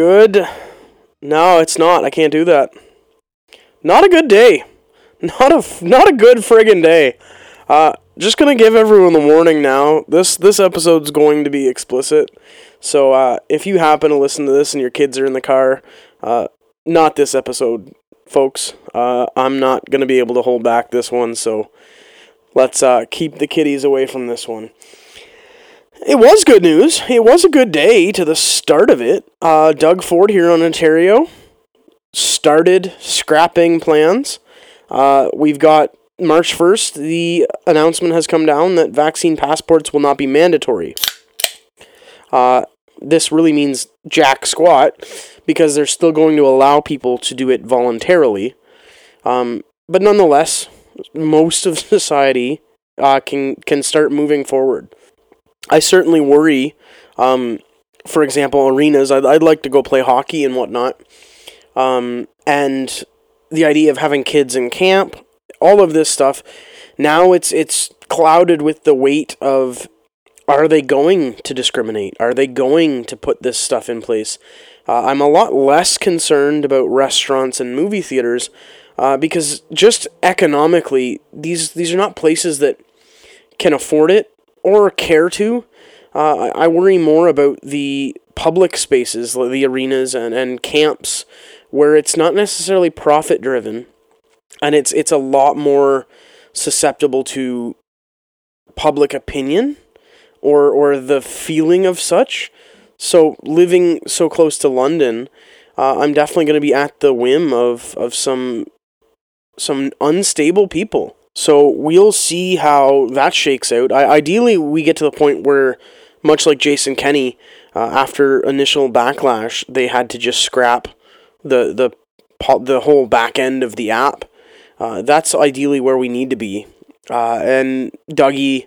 good. No, it's not. I can't do that. Not a good day. Not a not a good friggin' day. Uh, just gonna give everyone the warning now. This this episode's going to be explicit. So uh, if you happen to listen to this and your kids are in the car, uh, not this episode, folks. Uh, I'm not gonna be able to hold back this one. So let's uh, keep the kiddies away from this one. It was good news. It was a good day to the start of it. Uh, Doug Ford here on Ontario started scrapping plans. Uh, we've got March 1st, the announcement has come down that vaccine passports will not be mandatory. Uh, this really means jack squat because they're still going to allow people to do it voluntarily. Um, but nonetheless, most of society uh, can can start moving forward. I certainly worry. Um, for example, arenas. I'd, I'd like to go play hockey and whatnot. Um, and the idea of having kids in camp all of this stuff. Now it's it's clouded with the weight of are they going to discriminate? Are they going to put this stuff in place? Uh, I'm a lot less concerned about restaurants and movie theaters uh, because just economically, these these are not places that can afford it or care to. Uh, I, worry more about the public spaces, the arenas and, and camps, where it's not necessarily profit driven and it's it's a lot more susceptible to public opinion or or the feeling of such. So living so close to London, uh, I'm definitely going to be at the whim of of some some unstable people. So we'll see how that shakes out. I, ideally, we get to the point where, much like Jason Kenney, uh, after initial backlash, they had to just scrap the the the whole back end of the app uh, that's ideally where we need to be. Uh, and Dougie,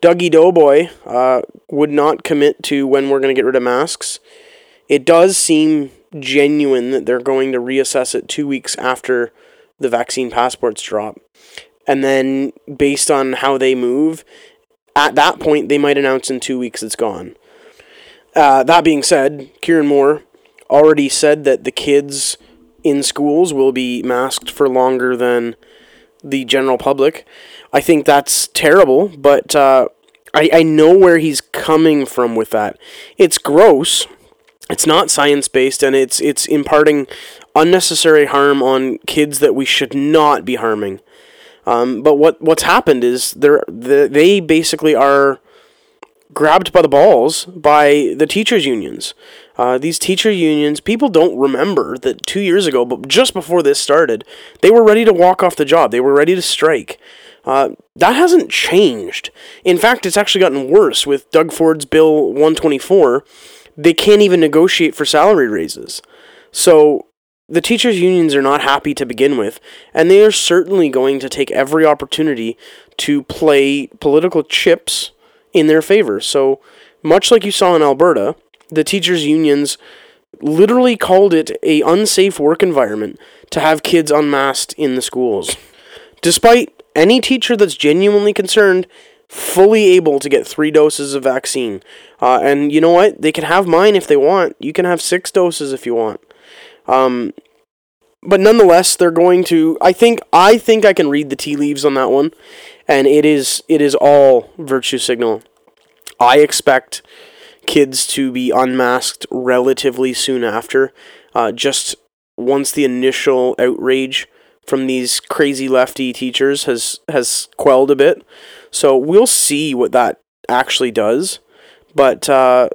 Dougie Doughboy uh, would not commit to when we're going to get rid of masks. It does seem genuine that they're going to reassess it two weeks after the vaccine passports drop. And then, based on how they move, at that point, they might announce in two weeks it's gone. Uh, that being said, Kieran Moore already said that the kids in schools will be masked for longer than the general public. I think that's terrible, but uh, I, I know where he's coming from with that. It's gross. It's not science based, and it's it's imparting unnecessary harm on kids that we should not be harming. Um, but what what's happened is they they basically are grabbed by the balls by the teachers unions. Uh, these teacher unions, people don't remember that two years ago, but just before this started, they were ready to walk off the job. They were ready to strike. Uh, that hasn't changed. In fact, it's actually gotten worse with Doug Ford's Bill 124. They can't even negotiate for salary raises. So the teachers' unions are not happy to begin with, and they are certainly going to take every opportunity to play political chips in their favor. So, much like you saw in Alberta, the teachers unions literally called it a unsafe work environment to have kids unmasked in the schools. Despite any teacher that's genuinely concerned fully able to get three doses of vaccine. Uh, and you know what? They can have mine if they want. You can have six doses if you want. Um, but nonetheless, they're going to. I think. I think I can read the tea leaves on that one, and it is. It is all virtue signal. I expect kids to be unmasked relatively soon after. Uh, just once the initial outrage from these crazy lefty teachers has has quelled a bit. So we'll see what that actually does. But uh,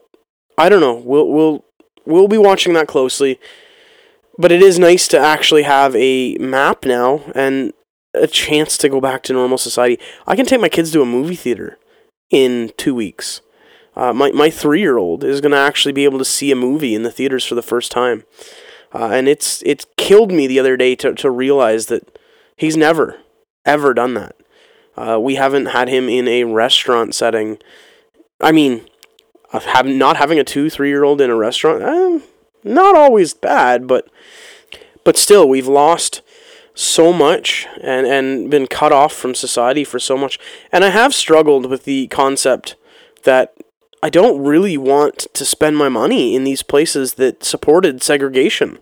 I don't know. We'll we'll we'll be watching that closely. But it is nice to actually have a map now and a chance to go back to normal society. I can take my kids to a movie theater in two weeks. Uh, my my three year old is going to actually be able to see a movie in the theaters for the first time, uh, and it's it killed me the other day to to realize that he's never ever done that. Uh, we haven't had him in a restaurant setting. I mean, having not having a two three year old in a restaurant, eh, not always bad, but but still, we've lost so much and and been cut off from society for so much. And I have struggled with the concept that I don't really want to spend my money in these places that supported segregation.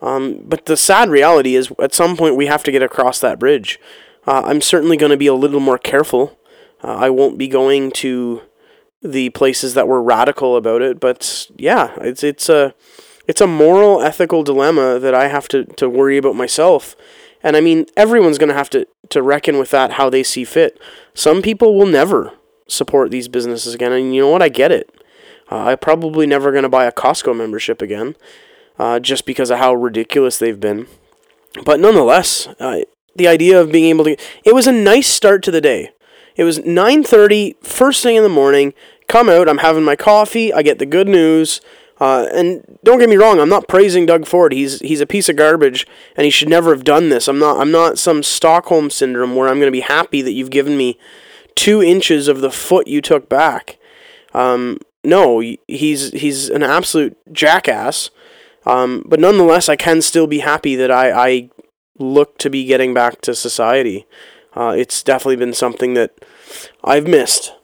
Um, but the sad reality is, at some point, we have to get across that bridge. Uh, I'm certainly going to be a little more careful. Uh, I won't be going to the places that were radical about it, but yeah, it's it's a it's a moral, ethical dilemma that I have to, to worry about myself. And I mean, everyone's going to have to to reckon with that how they see fit. Some people will never support these businesses again, and you know what? I get it. Uh, I'm probably never going to buy a Costco membership again, uh, just because of how ridiculous they've been. But nonetheless, uh, the idea of being able to it was a nice start to the day. It was 9:30, first thing in the morning. Come out, I'm having my coffee, I get the good news. Uh, and don't get me wrong, I'm not praising Doug Ford. He's he's a piece of garbage, and he should never have done this. I'm not I'm not some Stockholm syndrome where I'm going to be happy that you've given me two inches of the foot you took back. Um, no, he's he's an absolute jackass. Um, but nonetheless, I can still be happy that I, I look to be getting back to society. Uh, it's definitely been something that I've missed.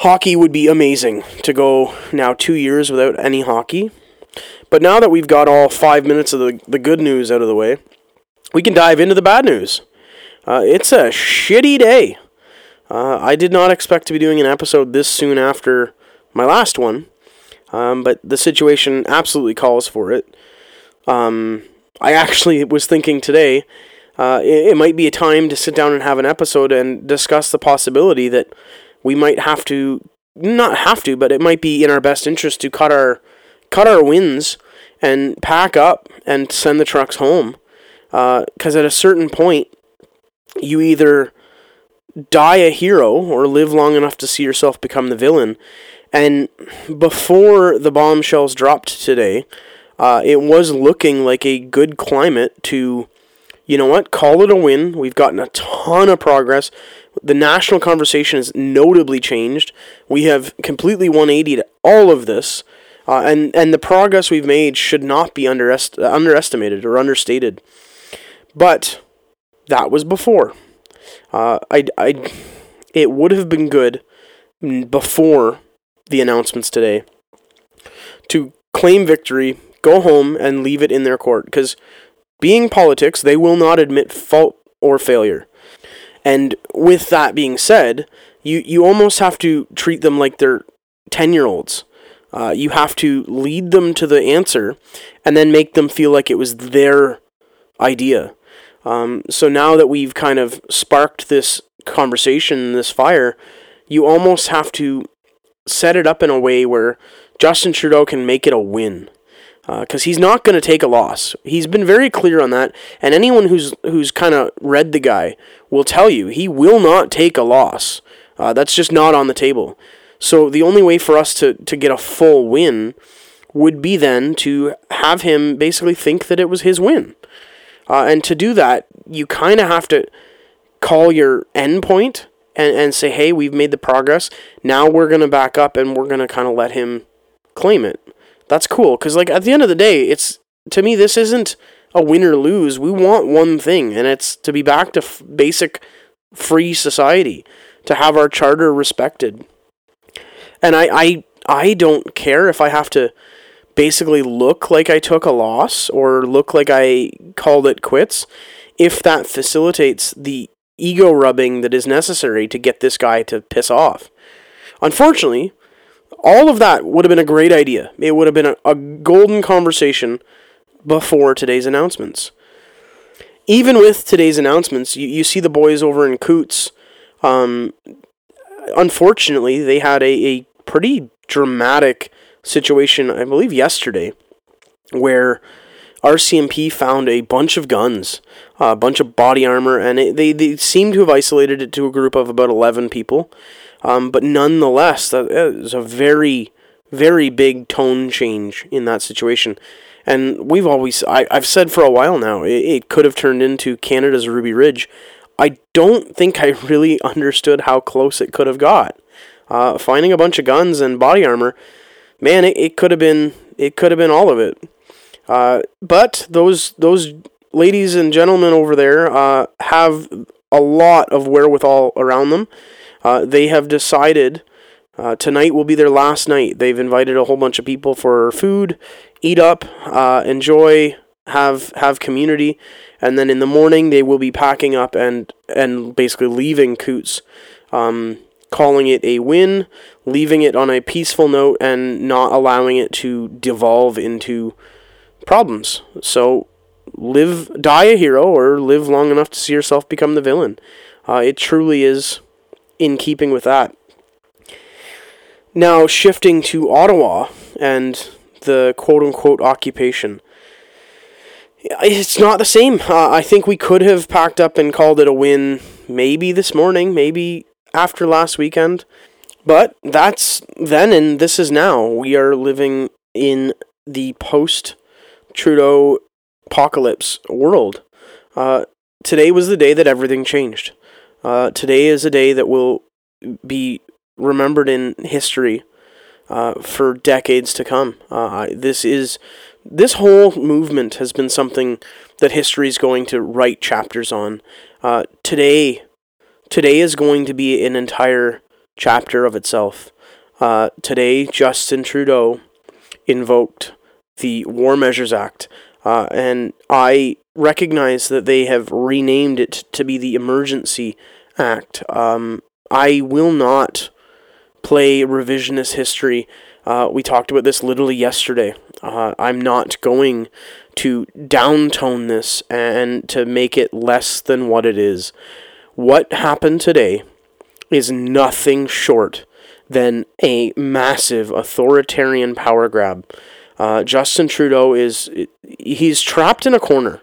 Hockey would be amazing to go now two years without any hockey. But now that we've got all five minutes of the, the good news out of the way, we can dive into the bad news. Uh, it's a shitty day. Uh, I did not expect to be doing an episode this soon after my last one, um, but the situation absolutely calls for it. Um, I actually was thinking today uh, it, it, might be a time to sit down and have an episode and discuss the possibility that we might have to not have to, but it might be in our best interest to cut our cut our wins and pack up and send the trucks home. Because uh, at a certain point, you either die a hero or live long enough to see yourself become the villain. And before the bombshells dropped today, uh, it was looking like a good climate to, you know what, call it a win. We've gotten a ton of progress. The national conversation has notably changed. We have completely 180 to all of this. Uh, and, and the progress we've made should not be underest- underestimated or understated. But that was before. Uh, I, I, it would have been good before the announcements today to claim victory, go home, and leave it in their court. Because being politics, they will not admit fault or failure. And with that being said, you, you almost have to treat them like they're 10 year olds. Uh, you have to lead them to the answer and then make them feel like it was their idea. Um, so now that we've kind of sparked this conversation, this fire, you almost have to set it up in a way where Justin Trudeau can make it a win because uh, he's not going to take a loss. He's been very clear on that, and anyone who's who's kind of read the guy will tell you he will not take a loss. Uh, that's just not on the table. So the only way for us to to get a full win would be then to have him basically think that it was his win, uh, and to do that, you kind of have to call your end point and and say, hey, we've made the progress. Now we're going to back up and we're going to kind of let him claim it that's cool because like at the end of the day it's to me this isn't a win or lose. We want one thing and it's to be back to f- basic free society to have our charter respected. And I, I i don't care if i have to basically look like i took a loss or look like i called it quits if that facilitates the ego rubbing that is necessary to get this guy to piss off. Unfortunately all of that would have been a great idea. It would have been a, a golden conversation before today's announcements. Even with today's announcements, you, you see the boys over in Coutts. Um, unfortunately, they had a, a pretty dramatic situation, I believe, yesterday, where RCMP found a bunch of guns, a bunch of body armor, and it, they, they seem to have isolated it to a group of about 11 people. Um, but nonetheless, that is a very, very big tone change in that situation. And we've always, I, have said for a while now, it, it could have turned into Canada's Ruby Ridge. I don't think I really understood how close it could have got. Uh, finding a bunch of guns and body armor, man, it, it could have been, it could have been all of it. Uh, but those those ladies and gentlemen over there uh, have a lot of wherewithal around them. Uh, they have decided Uh, tonight will be their last night. They've invited a whole bunch of people for food, eat up, uh, enjoy, have have community, and then in the morning they will be packing up and and basically leaving Coutts, um, calling it a win, leaving it on a peaceful note, and not allowing it to devolve into problems. So live, die a hero, or live long enough to see yourself become the villain. Uh, it truly is in keeping with that. Now, shifting to Ottawa and the quote unquote occupation. It's not the same. Uh, I think we could have packed up and called it a win maybe this morning, maybe after last weekend. But that's then and this is now. We are living in the post Trudeau apocalypse world. Uh, today was the day that everything changed. Uh, today is a day that will be remembered in history uh, for decades to come. Uh, this is this whole movement has been something that history is going to write chapters on. Uh, today, today is going to be an entire chapter of itself. Uh, today, Justin Trudeau invoked the War Measures Act, uh, and I recognize that they have renamed it to be the Emergency Act. Um, I will not play revisionist history. Uh, we talked about this literally yesterday. Uh, I'm not going to downtone this and to make it less than what it is. What happened today is nothing short than a massive authoritarian power grab. Uh, Justin Trudeau is he's trapped in a corner.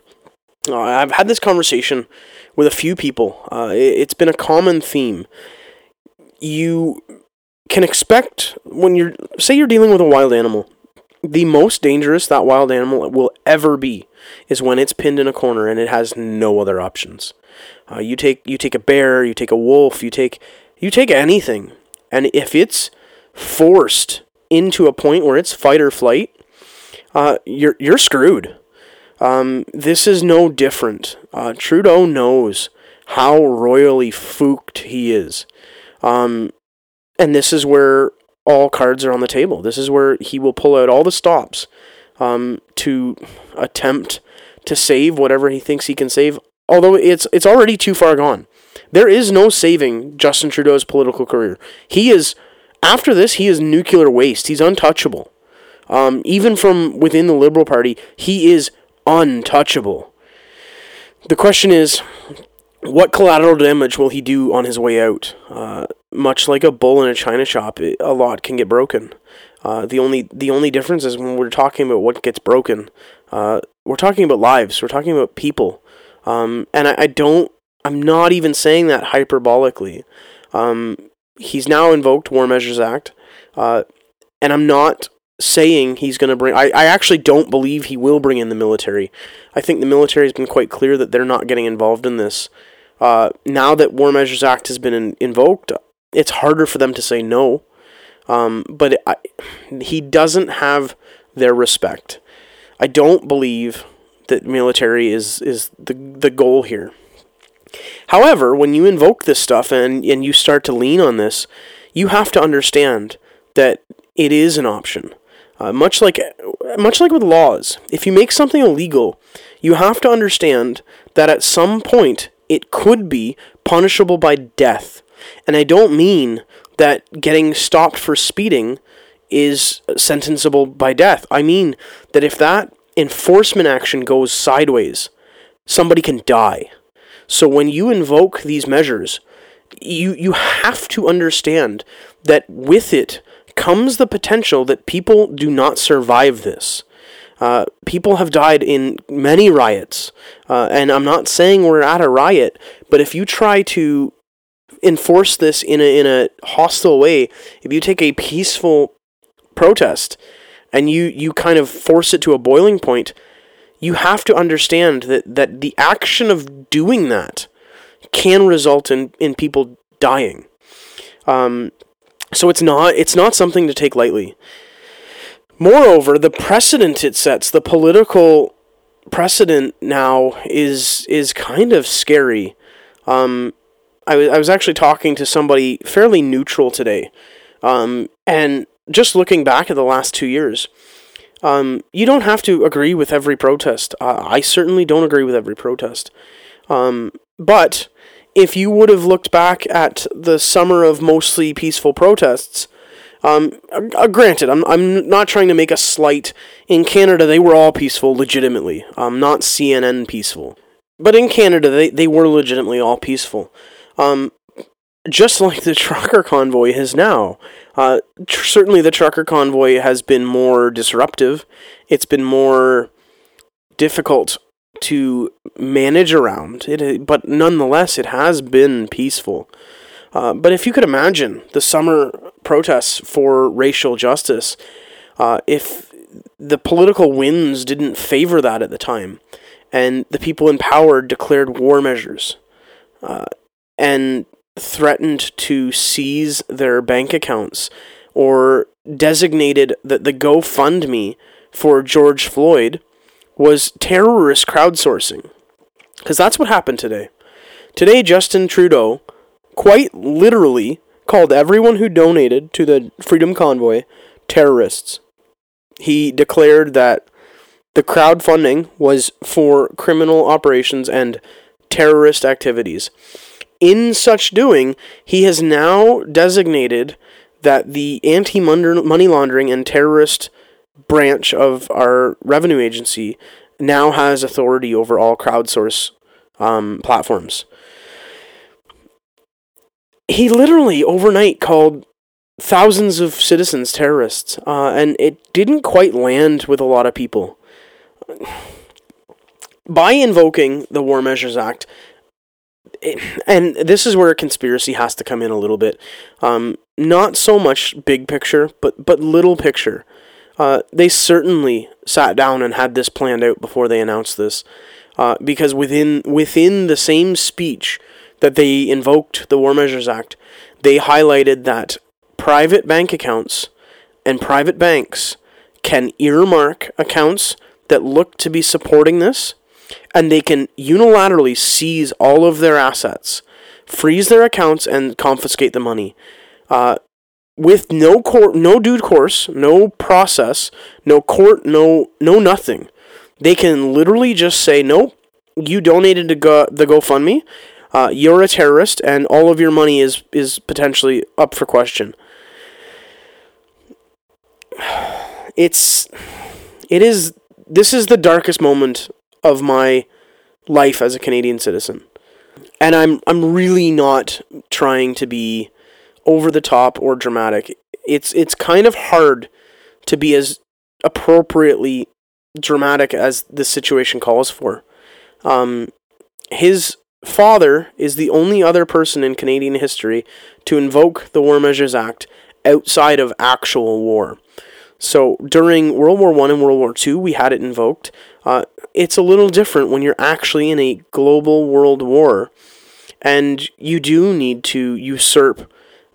Uh, I've had this conversation with a few people. Uh, it's been a common theme. You can expect when you're say you're dealing with a wild animal the most dangerous that wild animal will ever be is when it's pinned in a corner and it has no other options uh, you take you take a bear you take a wolf you take you take anything and if it's forced into a point where it's fight or flight uh, you're you're screwed um, this is no different uh, Trudeau knows how royally fooked he is um, and this is where all cards are on the table. This is where he will pull out all the stops um, to attempt to save whatever he thinks he can save. Although it's it's already too far gone. There is no saving Justin Trudeau's political career. He is after this. He is nuclear waste. He's untouchable. Um, even from within the Liberal Party, he is untouchable. The question is, what collateral damage will he do on his way out? Uh, much like a bull in a china shop, it, a lot can get broken. Uh, the only the only difference is when we're talking about what gets broken, uh, we're talking about lives. We're talking about people, um, and I, I, don't. I'm not even saying that hyperbolically. Um, he's now invoked War Measures Act, uh, and I'm not saying he's going to bring. I, I actually don't believe he will bring in the military. I think the military has been quite clear that they're not getting involved in this. Uh, now that War Measures Act has been in, invoked, it's harder for them to say no. Um, but it, I, he doesn't have their respect. I don't believe that military is is the the goal here. However, when you invoke this stuff and and you start to lean on this, you have to understand that it is an option. Uh, much like much like with laws, if you make something illegal, you have to understand that at some point it could be punishable by death. And I don't mean that getting stopped for speeding is sentenceable by death. I mean that if that enforcement action goes sideways, somebody can die. So when you invoke these measures, you you have to understand that with it comes the potential that people do not survive this. Uh, people have died in many riots, uh, and I'm not saying we're at a riot, but if you try to enforce this in a in a hostile way, if you take a peaceful protest and you you kind of force it to a boiling point, you have to understand that that the action of doing that can result in in people dying. Um, so it's not it's not something to take lightly. Moreover, the precedent it sets, the political precedent now is is kind of scary. Um, I was I was actually talking to somebody fairly neutral today Um, and just looking back at the last two years, um, you don't have to agree with every protest. Uh, I certainly don't agree with every protest. Um, but if you would have looked back at the summer of mostly peaceful protests, um, uh, granted, I'm, I'm not trying to make a slight. In Canada, they were all peaceful, legitimately. Um, not CNN peaceful. But in Canada, they, they were legitimately all peaceful. Um, just like the trucker convoy is now. Uh, tr- certainly, the trucker convoy has been more disruptive. It's been more difficult to manage around. It, but nonetheless, it has been peaceful. Uh, but if you could imagine the summer protests for racial justice, uh, if the political winds didn't favor that at the time, and the people in power declared war measures, uh, and threatened to seize their bank accounts, or designated that the GoFundMe for George Floyd was terrorist crowdsourcing. Because that's what happened today. Today, Justin Trudeau quite literally called everyone who donated to the Freedom Convoy terrorists. He declared that the crowdfunding was for criminal operations and terrorist activities. In such doing, he has now designated that the anti money laundering and terrorist branch of our revenue agency now has authority over all crowdsource um, platforms he literally overnight called thousands of citizens terrorists, uh, and it didn't quite land with a lot of people. By invoking the War Measures Act, and this is where conspiracy has to come in a little bit. Um, not so much big picture, but but little picture. Uh, they certainly sat down and had this planned out before they announced this, uh, because within within the same speech that they invoked the War Measures Act, they highlighted that private bank accounts and private banks can earmark accounts that look to be supporting this, and they can unilaterally seize all of their assets, freeze their accounts, and confiscate the money. Uh, with no court, no due course, no process, no court, no no nothing. They can literally just say, "Nope, you donated to go, the GoFundMe uh, you're a terrorist, and all of your money is is potentially up for question. It's it is this is the darkest moment of my life as a Canadian citizen. And I'm I'm really not trying to be over the top or dramatic. It's it's kind of hard to be as appropriately dramatic as the situation calls for. Um, his father is the only other person in Canadian history to invoke the War Measures Act outside of actual war. So during World War One and World War Two, we had it invoked. Uh, it's a little different when you're actually in a global world war, and you do need to usurp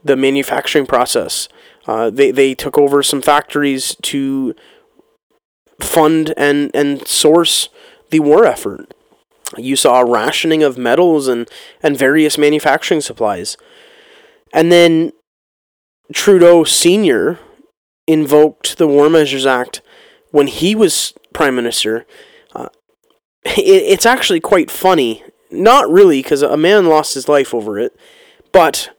the manufacturing process. Uh, they they took over some factories to fund and and source the war effort. You saw a rationing of metals and, and various manufacturing supplies. And then Trudeau Sr. invoked the War Measures Act when he was Prime Minister. Uh, it, it's actually quite funny. Not really, because a man lost his life over it. But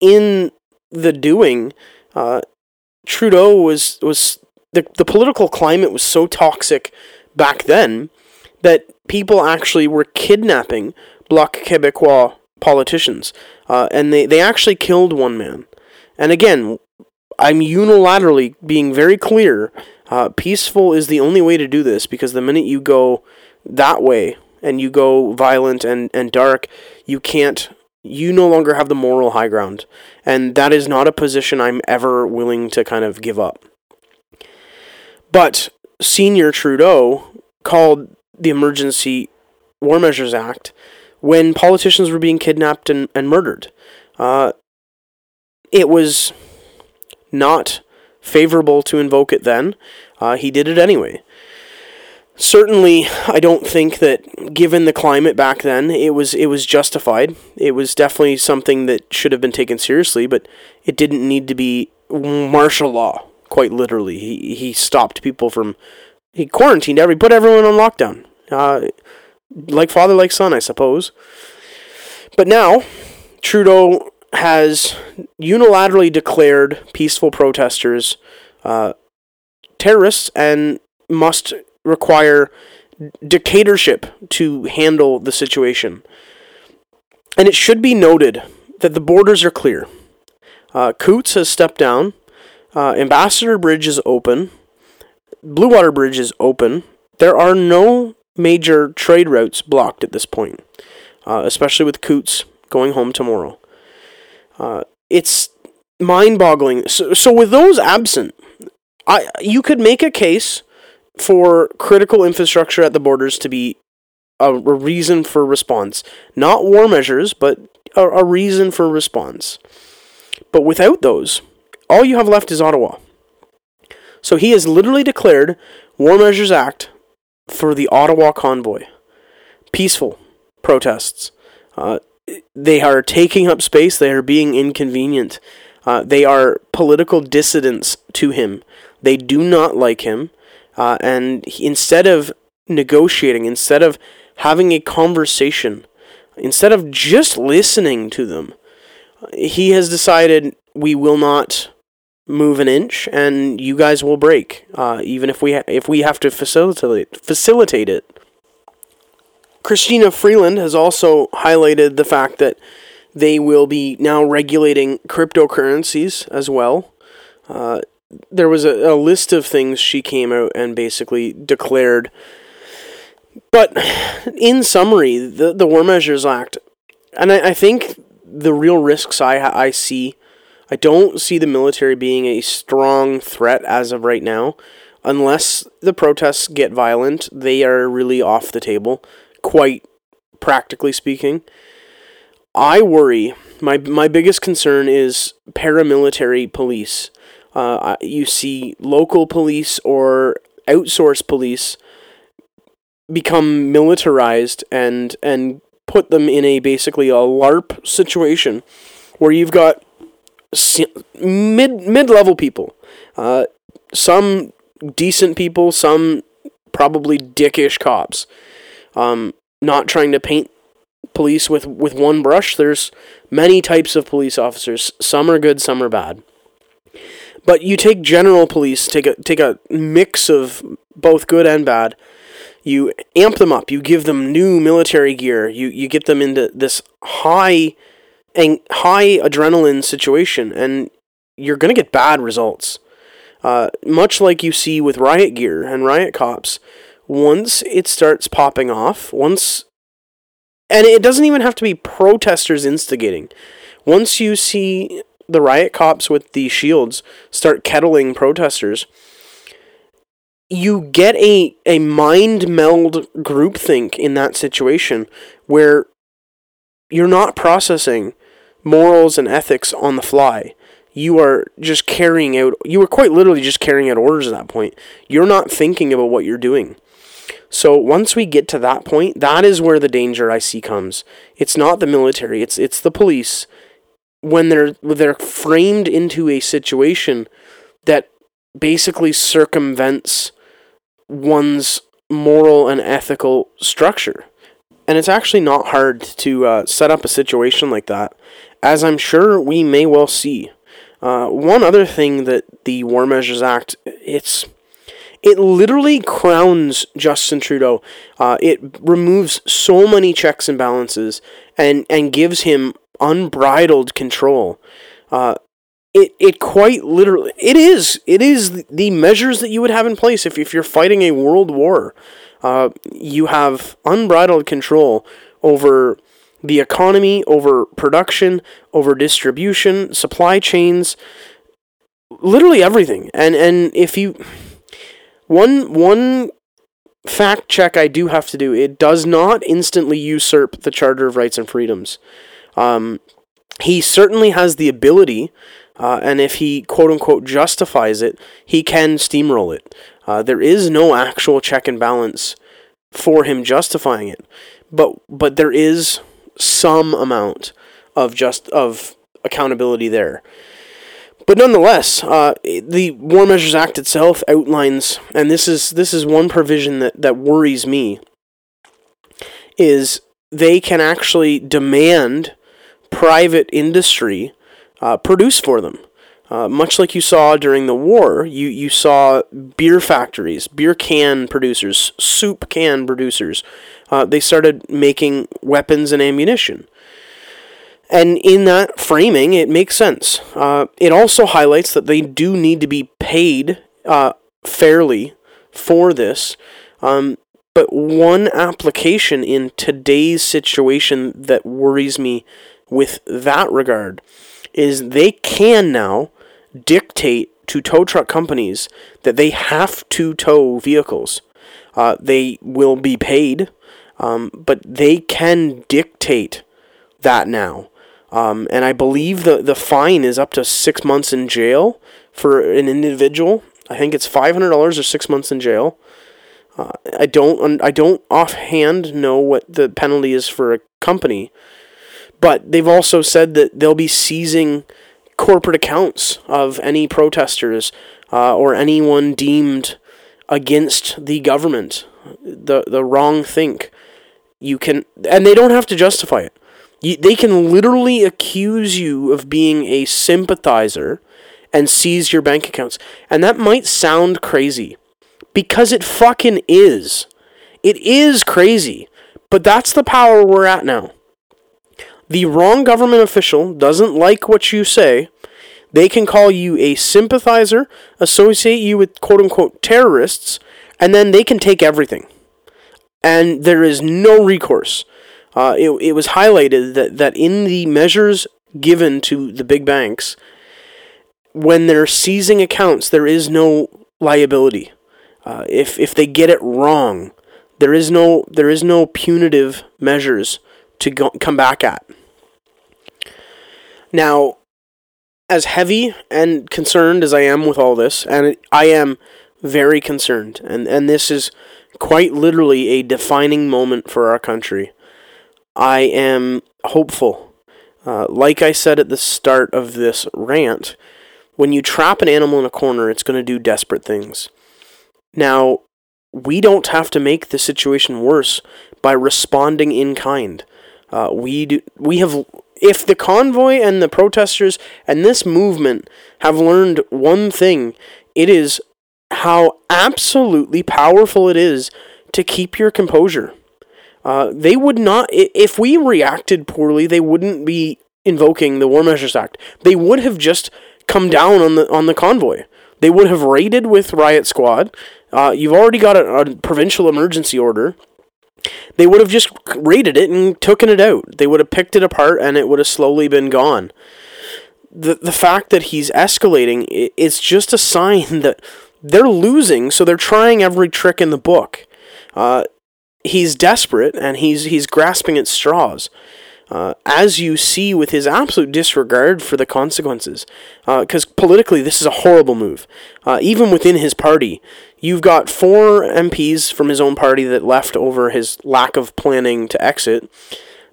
in the doing, uh, Trudeau was, was the, the political climate was so toxic back then that people actually were kidnapping Bloc Québécois politicians, uh, and they, they actually killed one man. And again, I'm unilaterally being very clear. Uh, peaceful is the only way to do this because the minute you go that way and you go violent and, and dark, you can't, you no longer have the moral high ground. And that is not a position I'm ever willing to kind of give up. But Senior Trudeau called the Emergency War Measures Act when politicians were being kidnapped and, and murdered. Uh, it was not favorable to invoke it then. Uh, he did it anyway. Certainly, I don't think that given the climate back then, it was it was justified. It was definitely something that should have been taken seriously, but it didn't need to be martial law. Quite literally, he he stopped people from he quarantined every put everyone on lockdown. Uh, like father, like son, I suppose. But now, Trudeau has unilaterally declared peaceful protesters uh, terrorists and must require dictatorship to handle the situation. And it should be noted that the borders are clear. Uh, Coutts has stepped down. Uh, Ambassador Bridge is open. Blue Water Bridge is open. There are no major trade routes blocked at this point, uh, especially with Coutts going home tomorrow. Uh, it's mind-boggling. So, so with those absent, I you could make a case for critical infrastructure at the borders to be a, a reason for response, not war measures, but a, a reason for response. But without those, all you have left is Ottawa. So he has literally declared War Measures Act for the Ottawa convoy. Peaceful protests. Uh, they are taking up space. They are being inconvenient. Uh, they are political dissidents to him. They do not like him. Uh, and he, instead of negotiating, instead of having a conversation, instead of just listening to them, he has decided we will not move an inch, and you guys will break, uh, even if we ha- if we have to facilitate facilitate it. Christina Freeland has also highlighted the fact that they will be now regulating cryptocurrencies as well. Uh, there was a, a list of things she came out and basically declared. But in summary, the, the War Measures Act, and I, I think the real risks I, I see, I don't see the military being a strong threat as of right now. Unless the protests get violent, they are really off the table, quite practically speaking. I worry. My my biggest concern is paramilitary police uh, you see local police or outsourced police become militarized and and put them in a basically a LARP situation where you've got mid mid level people, uh, some decent people, some probably dickish cops. Um, not trying to paint police with with one brush. There's many types of police officers. Some are good, some are bad. But you take general police, take a take a mix of both good and bad. You amp them up. You give them new military gear. You you get them into this high and high adrenaline situation, and you're gonna get bad results. Uh, much like you see with riot gear and riot cops, once it starts popping off, once and it doesn't even have to be protesters instigating. Once you see the riot cops with the shields start kettling protesters, you get a, a mind meld groupthink in that situation where you're not processing morals and ethics on the fly. You are just carrying out, you are quite literally just carrying out orders at that point. You're not thinking about what you're doing. So once we get to that point, that is where the danger I see comes. It's not the military, it's it's the police when they're they're framed into a situation that basically circumvents one's moral and ethical structure. And it's actually not hard to uh, set up a situation like that, as I'm sure we may well see. Uh, one other thing that the War Measures Act it's it literally crowns Justin Trudeau. Uh, it removes so many checks and balances and and gives him unbridled control. Uh, it, it quite literally it is it is the measures that you would have in place if, if you're fighting a world war. Uh, you have unbridled control over the economy, over production, over distribution, supply chains, literally everything. And and if you one one fact check I do have to do, it does not instantly usurp the Charter of Rights and Freedoms. Um, he certainly has the ability, uh, and if he quote unquote justifies it, he can steamroll it. Uh, there is no actual check and balance for him justifying it, but but there is some amount of just of accountability there. But nonetheless, uh, the War Measures Act itself outlines, and this is this is one provision that, that worries me, is they can actually demand private industry uh, produce for them. Uh, much like you saw during the war, you, you saw beer factories, beer can producers, soup can producers. Uh, they started making weapons and ammunition. And in that framing, it makes sense. Uh, it also highlights that they do need to be paid uh, fairly for this. Um, but one application in today's situation that worries me with that regard is they can now dictate to tow truck companies that they have to tow vehicles. Uh, they will be paid, um, but they can dictate that now. Um, and I believe the, the fine is up to six months in jail for an individual. I think it's five hundred dollars or six months in jail. Uh, I don't I don't offhand know what the penalty is for a company, but they've also said that they'll be seizing corporate accounts of any protesters uh, or anyone deemed against the government, the the wrong think. You can, and they don't have to justify it. You, they can literally accuse you of being a sympathizer and seize your bank accounts. And that might sound crazy because it fucking is. It is crazy. But that's the power we're at now. The wrong government official doesn't like what you say. They can call you a sympathizer, associate you with quote unquote terrorists, and then they can take everything. And there is no recourse. Uh, it, it was highlighted that, that in the measures given to the big banks, when they're seizing accounts, there is no liability. Uh, if if they get it wrong, there is no there is no punitive measures to go, come back at. Now, as heavy and concerned as I am with all this, and I am very concerned, and, and this is quite literally a defining moment for our country. I am hopeful. Uh, like I said at the start of this rant, when you trap an animal in a corner, it's going to do desperate things. Now, we don't have to make the situation worse by responding in kind. Uh, we do, we have if the convoy and the protesters and this movement have learned one thing, it is how absolutely powerful it is to keep your composure. Uh, they would not, if we reacted poorly, they wouldn't be invoking the War Measures Act. They would have just come down on the on the convoy. They would have raided with riot squad. Uh, you've already got a, a provincial emergency order. They would have just raided it and taken it out. They would have picked it apart and it would have slowly been gone. The the fact that he's escalating, it's just a sign that they're losing, so they're trying every trick in the book. Uh, he's desperate and he's he's grasping at straws. Uh, as you see with his absolute disregard for the consequences. Because uh, politically, this is a horrible move. Uh, even within his party, you've got four MPs from his own party that left over his lack of planning to exit.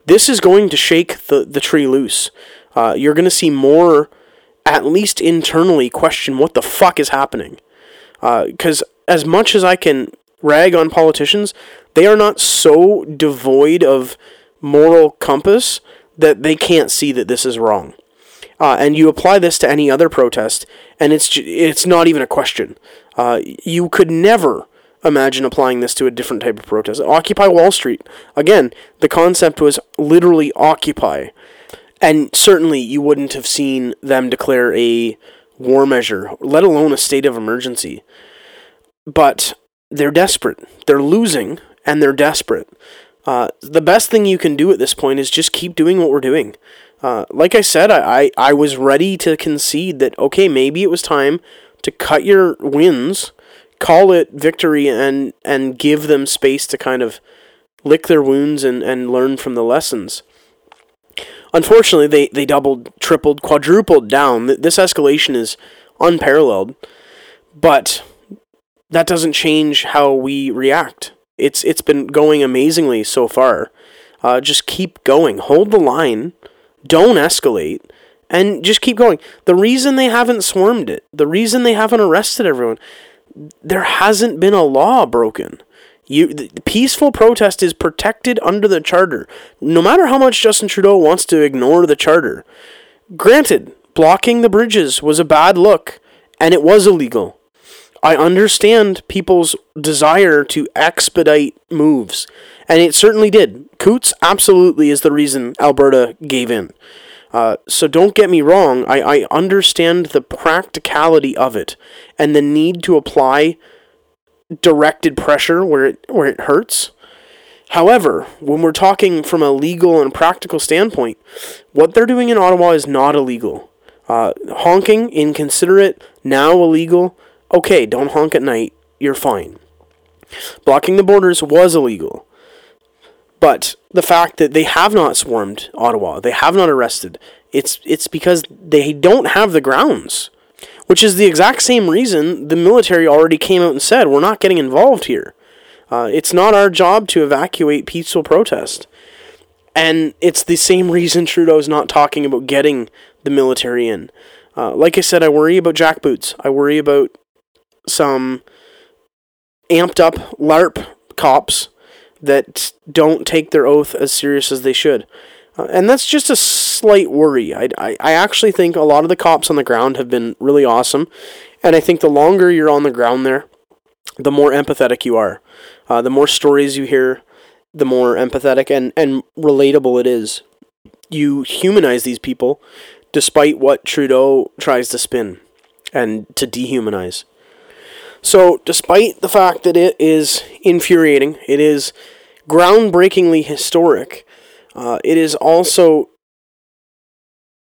This is going to shake the, the tree loose. Uh, you're going to see more, at least internally, question what the fuck is happening. Because uh, as much as I can rag on politicians, they are not so devoid of moral compass that they can't see that this is wrong. Uh, and you apply this to any other protest, and it's it's not even a question. Uh, you could never imagine applying this to a different type of protest. Occupy Wall Street. Again, the concept was literally occupy. And certainly you wouldn't have seen them declare a war measure, let alone a state of emergency. But they're desperate. They're losing and they're desperate. Uh, the best thing you can do at this point is just keep doing what we're doing. Uh, like I said, I, I, I was ready to concede that, okay, maybe it was time to cut your wins, call it victory, and, and give them space to kind of lick their wounds and, and learn from the lessons. Unfortunately, they, they doubled, tripled, quadrupled down. This escalation is unparalleled. But that doesn't change how we react. It's it's been going amazingly so far. Uh, just keep going. Hold the line. Don't escalate. And just keep going. The reason they haven't swarmed it, the reason they haven't arrested everyone, there hasn't been a law broken. You, the peaceful protest is protected under the charter. No matter how much Justin Trudeau wants to ignore the charter. Granted, blocking the bridges was a bad look, and it was illegal. I understand people's desire to expedite moves, and it certainly did. Coutts absolutely is the reason Alberta gave in. Uh, so don't get me wrong, I, I understand the practicality of it and the need to apply directed pressure where it where it hurts. However, when we're talking from a legal and practical standpoint, what they're doing in Ottawa is not illegal. Uh, honking, inconsiderate, now illegal. Okay, don't honk at night. You're fine. Blocking the borders was illegal. But the fact that they have not swarmed Ottawa, they have not arrested, it's it's because they don't have the grounds. Which is the exact same reason the military already came out and said we're not getting involved here. Uh, it's not our job to evacuate peaceful protest. And it's the same reason Trudeau's not talking about getting the military in. Uh, like I said, I worry about jackboots. I worry about some amped up LARP cops that don't take their oath as serious as they should. Uh, and that's just a slight worry. I, I, I actually think a lot of the cops on the ground have been really awesome. And I think the longer you're on the ground there, the more empathetic you are. Uh, the more stories you hear, the more empathetic and, and relatable it is. You humanize these people despite what Trudeau tries to spin and to dehumanize. So, despite the fact that it is infuriating, it is groundbreakingly historic, uh, it is also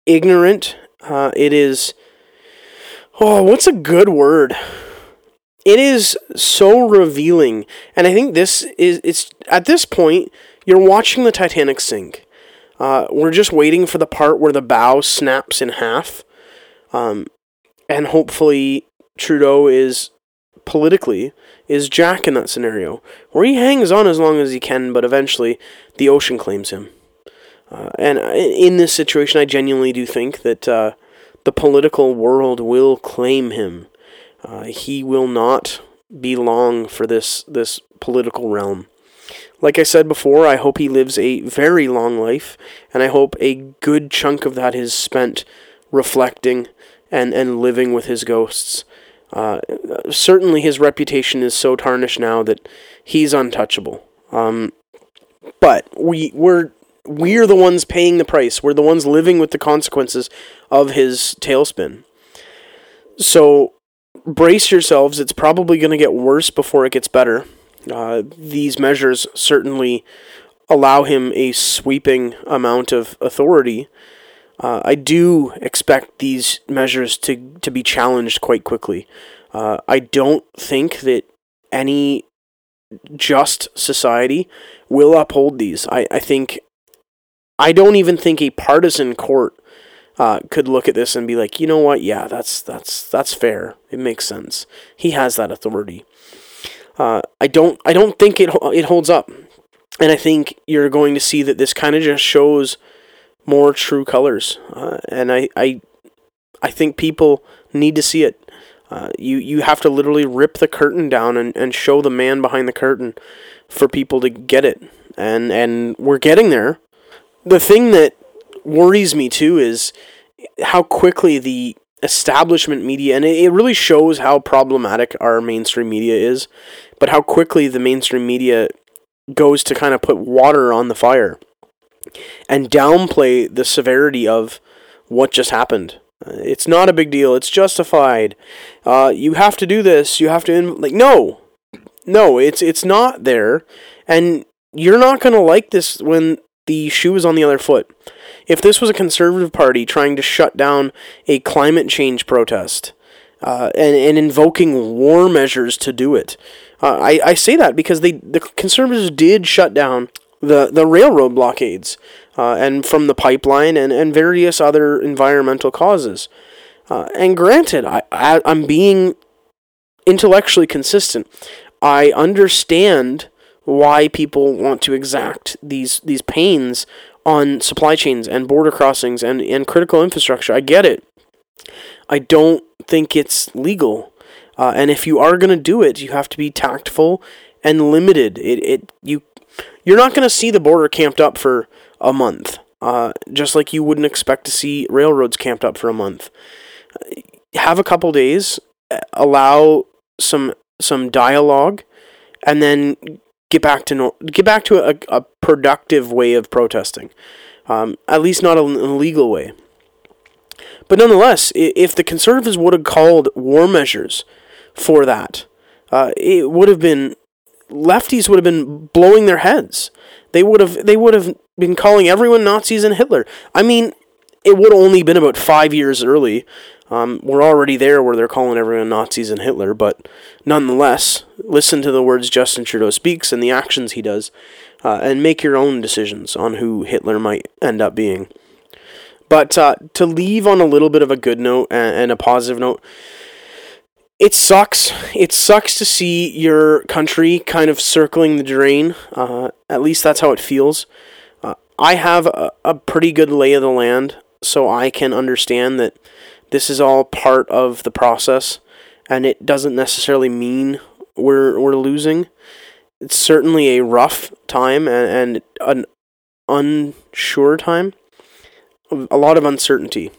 ignorant. Uh, it is. Oh, what's a good word? It is so revealing, and I think this is. It's at this point you're watching the Titanic sink. Uh, we're just waiting for the part where the bow snaps in half, um, and hopefully Trudeau is politically is Jack in that scenario, where he hangs on as long as he can, but eventually the ocean claims him. Uh, and in this situation, I genuinely do think that uh, the political world will claim him. Uh, he will not be long for this this political realm. Like I said before, I hope he lives a very long life, and I hope a good chunk of that is spent reflecting and, and living with his ghosts. Uh, certainly, his reputation is so tarnished now that he's untouchable. Um, but we we're we're the ones paying the price. We're the ones living with the consequences of his tailspin. So brace yourselves. It's probably going to get worse before it gets better. Uh, these measures certainly allow him a sweeping amount of authority. Uh, I do expect these measures to, to be challenged quite quickly. Uh, I don't think that any just society will uphold these. I, I think, I don't even think a partisan court uh, could look at this and be like, you know what? Yeah, that's that's that's fair. It makes sense. He has that authority. Uh, I don't I don't think it it holds up, and I think you're going to see that this kind of just shows more true colors. Uh, and I, I, I think people need to see it. Uh, you you have to literally rip the curtain down and, and show the man behind the curtain for people to get it. And and we're getting there. The thing that worries me too is how quickly the establishment media and it, it really shows how problematic our mainstream media is, but how quickly the mainstream media goes to kind of put water on the fire and downplay the severity of what just happened. It's not a big deal. It's justified. Uh, you have to do this. You have to like no, no. It's it's not there, and you're not gonna like this when the shoe is on the other foot. If this was a conservative party trying to shut down a climate change protest uh, and and invoking war measures to do it, uh, I I say that because they the conservatives did shut down the the railroad blockades uh, and from the pipeline and, and various other environmental causes. Uh, and granted, I, I I'm being intellectually consistent. I understand why people want to exact these these pains on supply chains and border crossings and, and critical infrastructure. I get it. I don't think it's legal. Uh, and if you are going to do it, you have to be tactful and limited. It, it you you're not going to see the border camped up for a month, uh, just like you wouldn't expect to see railroads camped up for a month. Have a couple days, allow some some dialogue, and then get back to no- get back to a, a productive way of protesting. Um, at least not an illegal way. But nonetheless, if the conservatives would have called war measures for that, uh, it would have been lefties would have been blowing their heads. They would have they would have been calling everyone Nazis and Hitler. I mean, it would have only been about five years early. Um, we're already there where they're calling everyone Nazis and Hitler, but nonetheless, listen to the words Justin Trudeau speaks and the actions he does, uh, and make your own decisions on who Hitler might end up being. But uh, to leave on a little bit of a good note and, and a positive note, it sucks. It sucks to see your country kind of circling the drain. Uh, at least that's how it feels. Uh, I have a, a pretty good lay of the land, so I can understand that this is all part of the process, and it doesn't necessarily mean we're we're losing. It's certainly a rough time and, and an unsure time, a lot of uncertainty.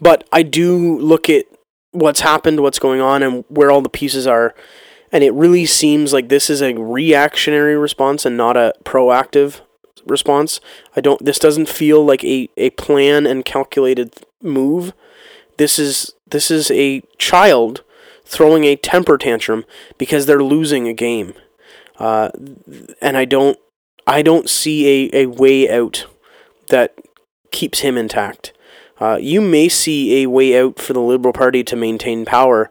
But I do look at what's happened, what's going on, and where all the pieces are. And it really seems like this is a reactionary response and not a proactive response. I don't. This doesn't feel like a, a plan and calculated move. This is this is a child throwing a temper tantrum because they're losing a game, uh, and I don't I don't see a, a way out that keeps him intact. Uh, you may see a way out for the Liberal Party to maintain power.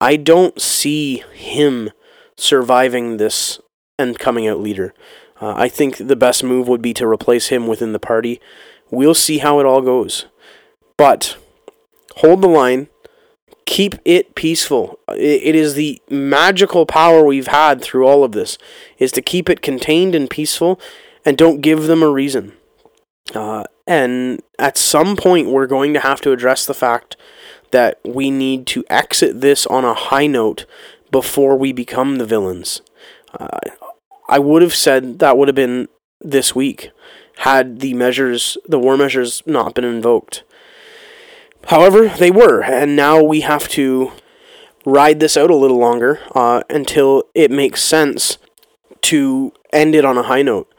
I don't see him surviving this and coming out leader. Uh, I think the best move would be to replace him within the party. We'll see how it all goes. But hold the line. Keep it peaceful. It, is the magical power we've had through all of this is to keep it contained and peaceful and don't give them a reason. Uh, and at some point, we're going to have to address the fact that we need to exit this on a high note before we become the villains. Uh, I would have said that would have been this week had the measures, the war measures, not been invoked. However, they were, and now we have to ride this out a little longer uh, until it makes sense to end it on a high note.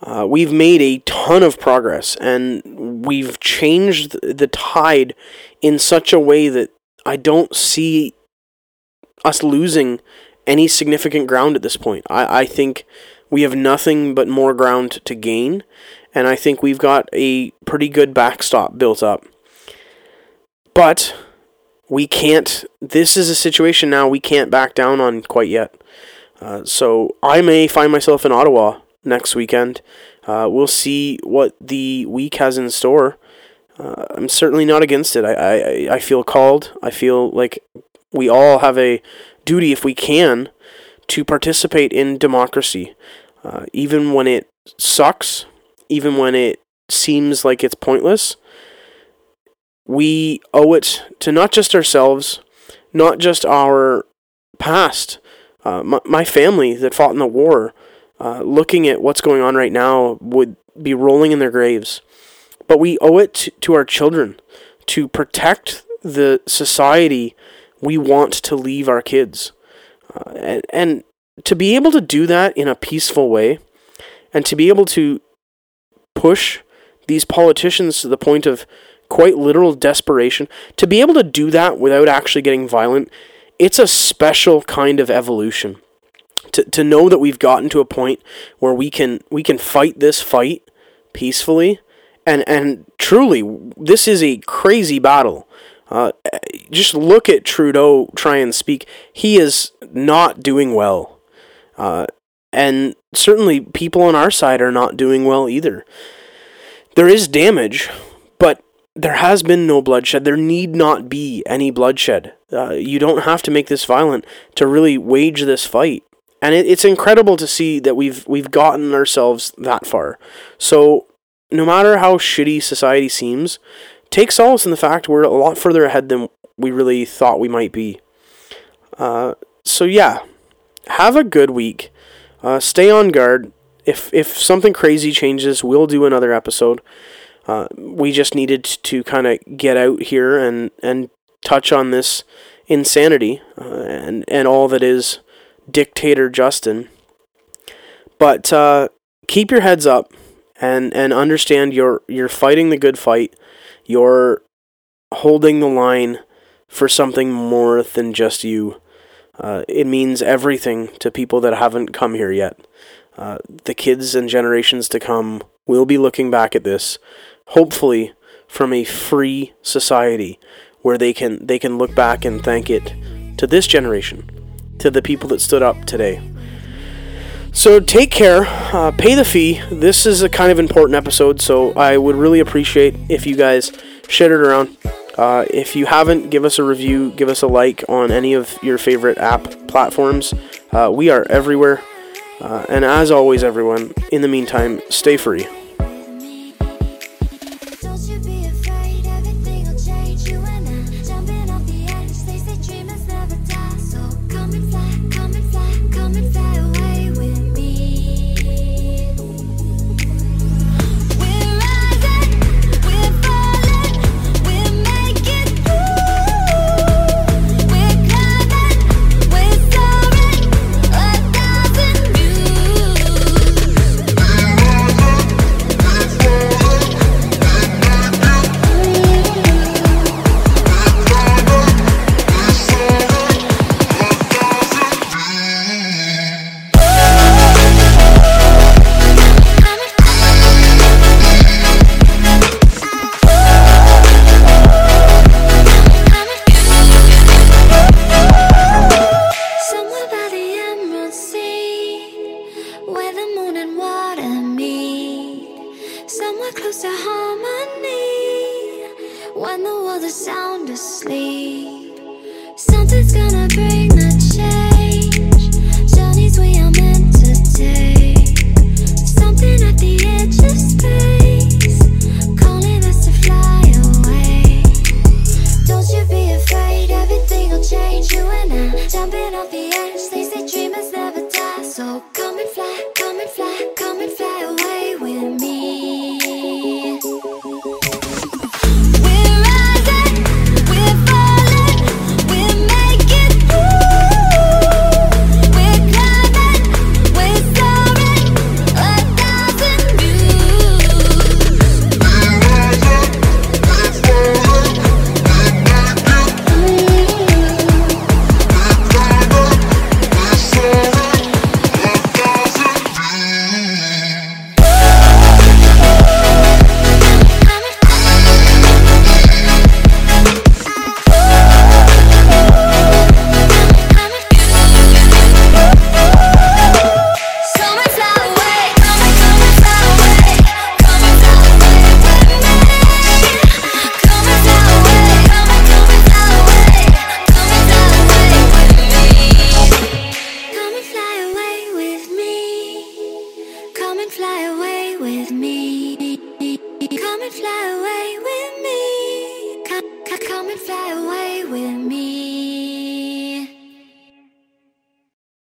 Uh, we've made a ton of progress and we've changed the tide in such a way that I don't see us losing any significant ground at this point. I, I think we have nothing but more ground to gain, and I think we've got a pretty good backstop built up. But we can't, this is a situation now we can't back down on quite yet. Uh, so I may find myself in Ottawa next weekend. Uh, we'll see what the week has in store. Uh, I'm certainly not against it. I, I, I feel called. I feel like we all have a duty, if we can, to participate in democracy. Uh, even when it sucks, even when it seems like it's pointless, we owe it to not just ourselves, not just our past, uh, my, my family that fought in the war, uh, looking at what's going on right now, would be rolling in their graves. But we owe it to, our children to protect the society we want to leave our kids. Uh, and, and to be able to do that in a peaceful way, and to be able to push these politicians to the point of quite literal desperation, to be able to do that without actually getting violent, it's a special kind of evolution to, to know that we've gotten to a point where we can we can fight this fight peacefully and and truly this is a crazy battle uh, just look at Trudeau try and speak he is not doing well uh, and certainly people on our side are not doing well either there is damage but there has been no bloodshed. There need not be any bloodshed. Uh, you don't have to make this violent to really wage this fight. And it, it's incredible to see that we've we've gotten ourselves that far. So no matter how shitty society seems, take solace in the fact we're a lot further ahead than we really thought we might be. Uh, so yeah, have a good week. Uh, stay on guard. If if something crazy changes, we'll do another episode. Uh, we just needed to kind of get out here and and touch on this insanity uh, and and all that is dictator Justin. But uh, keep your heads up and and understand you're you're fighting the good fight. You're holding the line for something more than just you. Uh, it means everything to people that haven't come here yet. Uh, the kids and generations to come will be looking back at this hopefully from a free society where they can they can look back and thank it to this generation, to the people that stood up today. So take care, uh, pay the fee. This is a kind of important episode, so I would really appreciate if you guys shared it around. Uh, if you haven't, give us a review, give us a like on any of your favorite app platforms. Uh, we are everywhere. Uh, and as always, everyone, in the meantime, stay free.